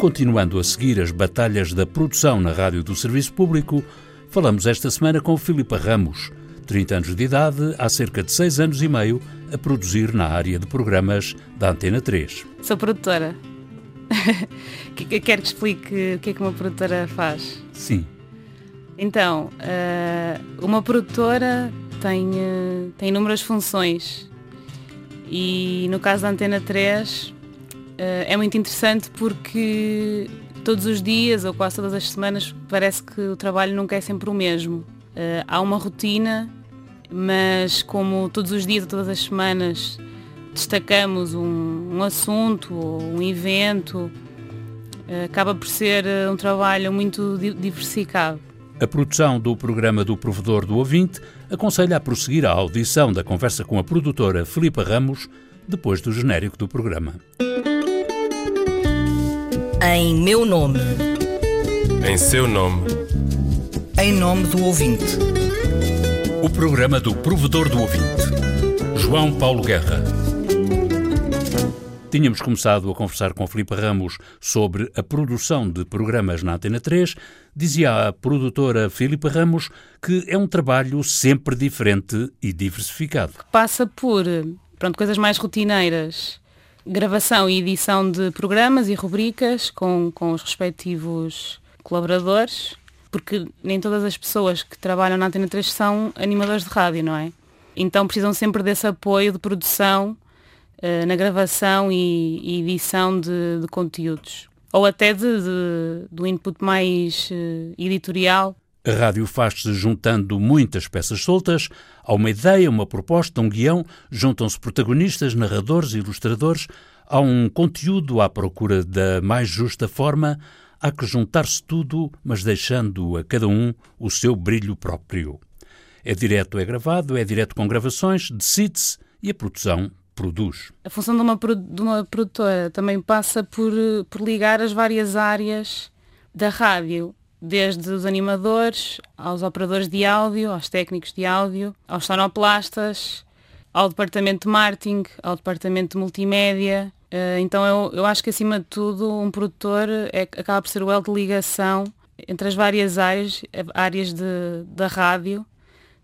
continuando a seguir as batalhas da produção na rádio do Serviço Público, falamos esta semana com Filipa Ramos, 30 anos de idade, há cerca de 6 anos e meio, a produzir na área de programas da Antena 3. Sou produtora. Quero que explique o que é que uma produtora faz? Sim. Então, eh, uma produtora tem, eh, tem inúmeras funções e no caso da Antena 3 eh, é muito interessante porque todos os dias ou quase todas as semanas parece que o trabalho nunca é sempre o mesmo. Há uma rotina, mas como todos os dias ou todas as semanas destacamos um, um assunto ou um evento, acaba por ser um trabalho muito diversificado. A produção do programa do Provedor do Ouvinte aconselha a prosseguir a audição da conversa com a produtora Filipa Ramos depois do genérico do programa. Em meu nome. Em seu nome. Em nome do ouvinte. O programa do Provedor do Ouvinte. João Paulo Guerra. Tínhamos começado a conversar com Filipe Ramos sobre a produção de programas na Antena 3. Dizia a produtora Filipe Ramos que é um trabalho sempre diferente e diversificado. Passa por pronto, coisas mais rotineiras, gravação e edição de programas e rubricas com, com os respectivos colaboradores, porque nem todas as pessoas que trabalham na Antena 3 são animadores de rádio, não é? Então precisam sempre desse apoio de produção uh, na gravação e, e edição de, de, conteúdos. Ou até de, de, do input mais uh, editorial. A rádio faz-se juntando muitas peças soltas. Há uma ideia, uma proposta, um guião, juntam-se protagonistas, narradores, ilustradores. Há um conteúdo à procura da mais justa forma. Há que juntar-se tudo, mas deixando a cada um o seu brilho próprio. É direto, é gravado, é direto com gravações, decide-se e a produção produz. A função de uma, de uma produtora também passa por, por ligar as várias áreas da rádio, desde os animadores, aos operadores de áudio, aos técnicos de áudio, aos sonoplastas, ao departamento de marketing, ao departamento de multimédia. Eh, então eu, eu acho que acima de tudo um produtor é, acaba por ser o elo de ligação entre as várias áreas, áreas de, da rádio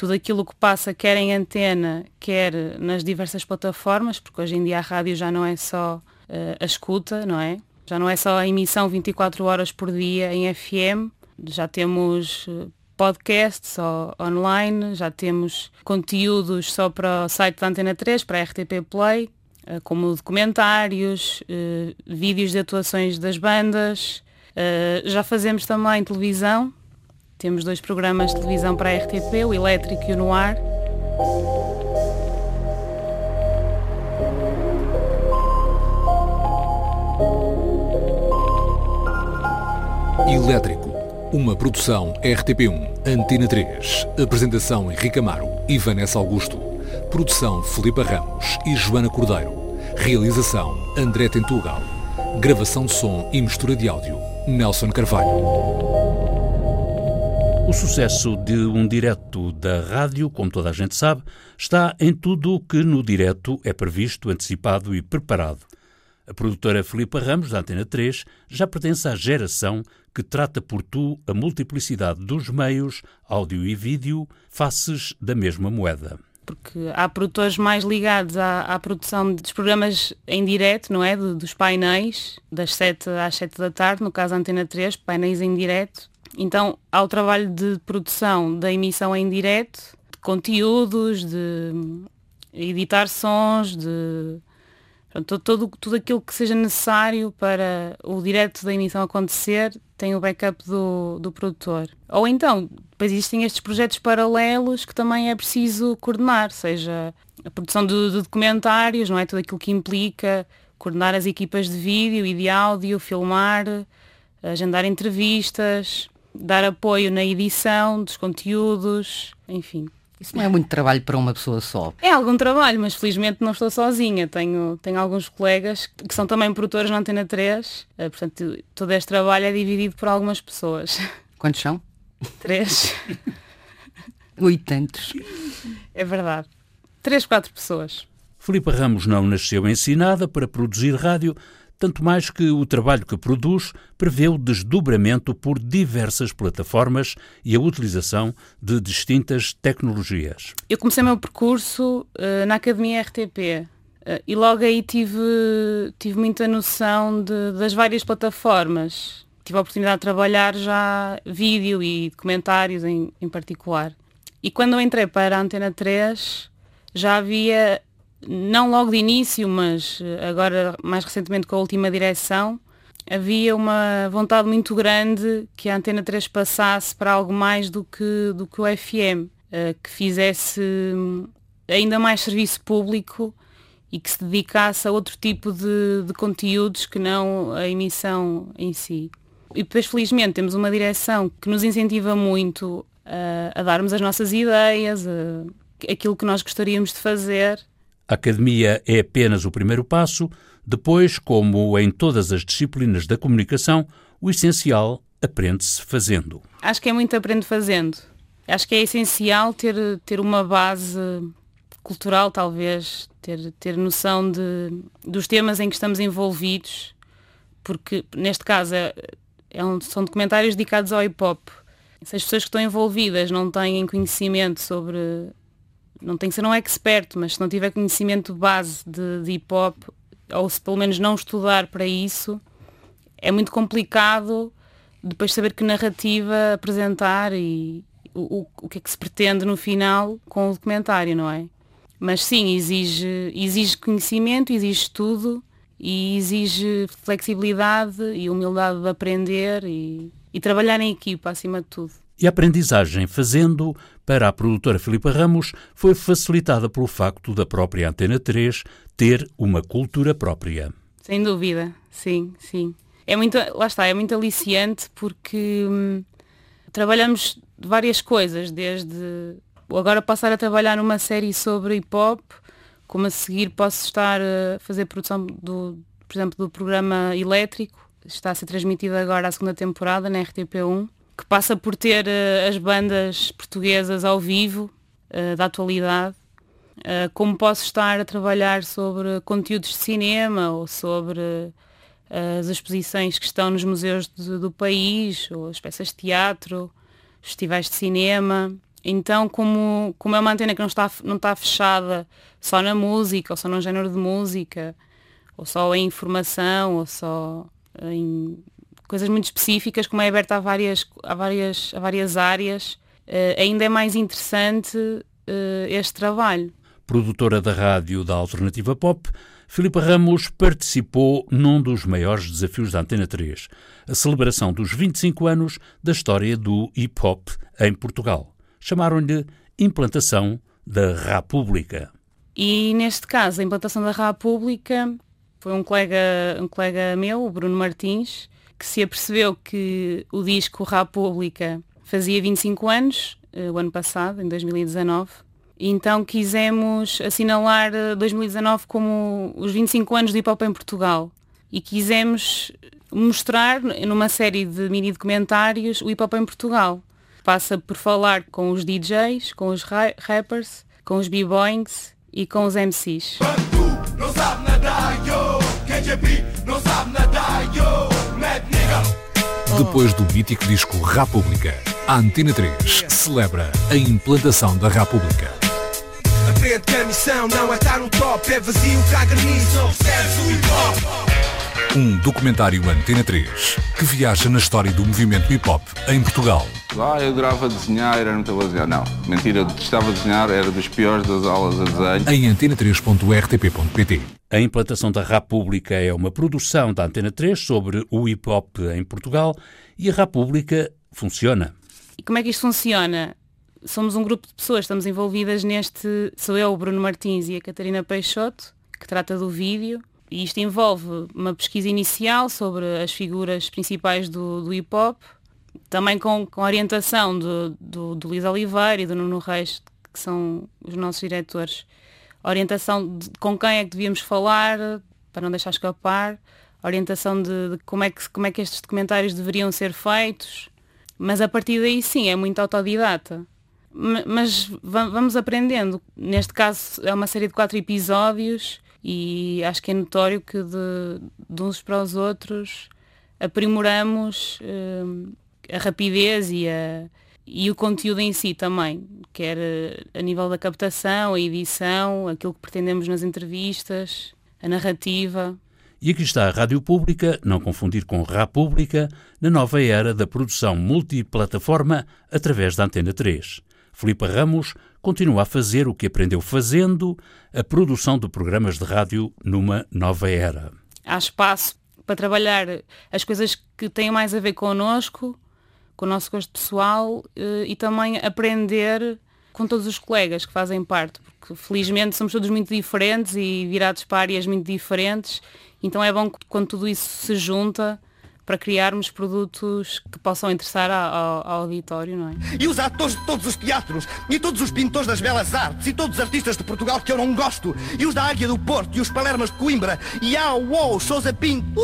tudo aquilo que passa quer em antena, quer nas diversas plataformas, porque hoje em dia a rádio já não é só uh, a escuta, não é? Já não é só a emissão 24 horas por dia em FM, já temos eh, podcasts online, já temos conteúdos só para o site da Antena 3, para a RTP Play, uh, como documentários, uh, vídeos de atuações das bandas, já fazemos também televisão, temos dois programas de televisão para a RTP, o Elétrico e o Noir. Elétrico, uma produção RTP1, Antena 3. Apresentação Henrique Amaro e Vanessa Augusto. Produção Filipe Ramos e Joana Cordeiro. Realização André Tentugal. Gravação de som e mistura de áudio Nelson Carvalho. O sucesso de um direto da rádio, como toda a gente sabe, está em tudo o que no direto é previsto, antecipado e preparado. A produtora Filipa Ramos, da Antena 3, já pertence à geração que trata por tu a multiplicidade dos meios, áudio e vídeo, faces da mesma moeda. Porque há produtores mais ligados à, à produção dos programas em direto, não é? dos painéis, das 7 às 7 da tarde, no caso Antena 3, painéis em direto, então há o trabalho de produção da emissão em direto, de conteúdos, de editar sons, de pronto, todo, tudo aquilo que seja necessário para o direto da emissão acontecer tem o backup do, do produtor. Ou então, depois existem estes projetos paralelos que também é preciso coordenar, seja a produção de, de documentários, não é? Tudo aquilo que implica coordenar as equipas de vídeo e de áudio, filmar, agendar entrevistas, dar apoio na edição dos conteúdos, enfim. Isso não é muito trabalho para uma pessoa só. É algum trabalho, mas felizmente não estou sozinha. Tenho, tenho alguns colegas que são também produtores na Antena 3, eh, portanto todo este trabalho é dividido por algumas pessoas. Quantos são? Três. Oitentos. É verdade. Três, quatro pessoas. Filipe Ramos não nasceu ensinada para produzir rádio, tanto mais que o trabalho que produz prevê o desdobramento por diversas plataformas e a utilização de distintas tecnologias. Eu comecei meu percurso uh, na Academia RTP uh, eh, e logo aí tive, tive muita noção de, das várias plataformas. Tive a oportunidade de trabalhar já vídeo e documentários em, em particular. E quando eu entrei para a Antena 3, já havia não logo de início, mas eh, agora mais recentemente com a última direção, havia uma vontade muito grande que a Antena 3 passasse para algo mais do que, do que o FM, eh, que fizesse hum, ainda mais serviço público e que se dedicasse a outro tipo de, de conteúdos que não a emissão em si. E depois, felizmente, temos uma direção que nos incentiva muito a, a darmos as nossas ideias, a, aquilo que nós gostaríamos de fazer a academia é apenas o primeiro passo, depois, como em todas as disciplinas da comunicação, o essencial aprende-se fazendo. Acho que é muito aprendo fazendo. Acho que é essencial ter, ter uma base cultural, talvez, ter, ter noção de, dos temas em que estamos envolvidos, porque neste caso é, é um, são documentários dedicados ao hip hop. Se as pessoas que estão envolvidas não têm conhecimento sobre não tem que ser um expert, mas se não tiver conhecimento base de, de hip hop, ou se pelo menos não estudar para isso, é muito complicado depois saber que narrativa apresentar e o, o, o que é que se pretende no final com o documentário, não é? Mas sim, exige, exige conhecimento, exige estudo e exige flexibilidade e humildade de aprender e, e trabalhar em equipa acima de tudo. E a aprendizagem fazendo, para a produtora Filipa Ramos, foi facilitada pelo facto da própria Antena 3 ter uma cultura própria. Sem dúvida, sim, sim. É muito, lá está, é muito aliciante porque hum, trabalhamos várias coisas, desde agora passar a trabalhar numa série sobre hip hop, como a seguir posso estar a fazer produção do, por exemplo, do programa Elétrico, está a ser transmitido agora a segunda temporada na RTP1 que passa por ter uh, as bandas portuguesas ao vivo, uh, da atualidade, uh, como posso estar a trabalhar sobre conteúdos de cinema ou sobre as exposições que estão nos museus de, do país, ou as peças de teatro, festivais de cinema. Então, como, como é uma antena que não está, não está fechada só na música, ou só num género de música, ou só em informação, ou só em coisas muito específicas, como é aberta a várias, a várias, a várias áreas, uh, ainda é mais interessante uh, este trabalho. Produtora da rádio da Alternativa Pop, Filipa Ramos participou num dos maiores desafios da Antena 3, a celebração dos 25 anos da história do hip hop em Portugal. Chamaram-lhe implantação da República. E neste caso, a implantação da República foi um colega, um colega meu, o Bruno Martins, que se apercebeu que o disco República fazia 25 anos, uh, o ano passado, em 2019, e então quisemos assinalar 2019 eh, como os 25 anos do hip hop em Portugal. E quisemos mostrar numa série de mini documentários o hip hop em Portugal. Passa por falar com os DJs, com os rappers, com os b-boys e com os MCs. Depois do mítico disco República, a Antena 3 celebra a implantação da República. Aprende que a missão não é estar no top, é vazio, caga nisso, o hip hop. Um documentário Antena 3 que viaja na história do movimento hip hop em Portugal. Ah, eu adorava desenhar, era muito bom desenhar. Não, mentira, eu detestava desenhar, era dos piores das aulas a desenho. Em antena3.rtp.pt a implantação da República é uma produção da Antena 3 sobre o hip hop em Portugal e a República funciona. E como é que isto funciona? Somos um grupo de pessoas, estamos envolvidas neste. Sou eu, o Bruno Martins e a Catarina Peixoto, que trata do vídeo. E isto envolve uma pesquisa inicial sobre as figuras principais do, do hip hop, também com, com orientação do, do, do Luís Oliveira e do Nuno Reis, que são os nossos diretores orientação de com quem é que devíamos falar, para não deixar escapar, orientação de, de, como, é que, como é que estes documentários deveriam ser feitos, mas a partir daí sim, é muito autodidata. Mas vamos aprendendo. Neste caso é uma série de quatro episódios e acho que é notório que de, de uns para os outros aprimoramos uh, a rapidez e, a, e o conteúdo em si também, quer a nível da captação, a edição, aquilo que pretendemos nas entrevistas, a narrativa. E aqui está a Rádio Pública, não confundir com Pública, na nova era da produção multiplataforma através da Antena 3. Filipe Ramos continua a fazer o que aprendeu fazendo, a produção de programas de rádio numa nova era. Há espaço para trabalhar as coisas que têm mais a ver connosco, com o nosso gosto pessoal eh, e também aprender com todos os colegas que fazem parte, porque felizmente somos todos muito diferentes e virados para áreas muito diferentes, então é bom quando tudo isso se junta para criarmos produtos que possam interessar ao, ao, auditório, não é? E os atores de todos os teatros, e todos os pintores das belas artes, e todos os artistas de Portugal que eu não gosto, e os da Águia do Porto, e os Palermas de Coimbra, e a UOL, Sousa Pinto,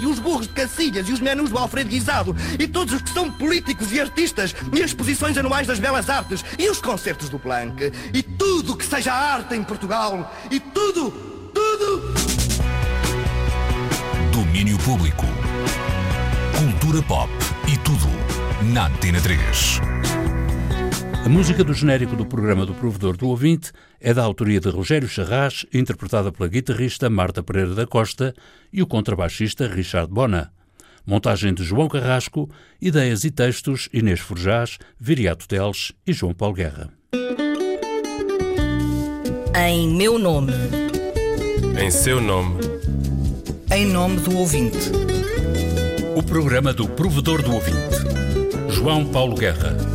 e os burros de Cacilhas, e os menus do Alfredo Guisado, e todos os que são políticos e artistas, e as exposições anuais das belas artes, e os concertos do Planck, e tudo que seja arte em Portugal, e tudo, tudo... Domínio Público. Cultura pop e tudo na Antena 3. A música do genérico do programa do Provedor do Ouvinte é da autoria de Rogério Charras, interpretada pela guitarrista Marta Pereira da Costa e o contrabaixista Richard Bona. Montagem de João Carrasco, ideias e textos Inês Forjás, Viriato Teles e João Paulo Guerra. Em meu nome. Em seu nome. Em nome do ouvinte. O programa do provedor do ouvinte. João Paulo Guerra.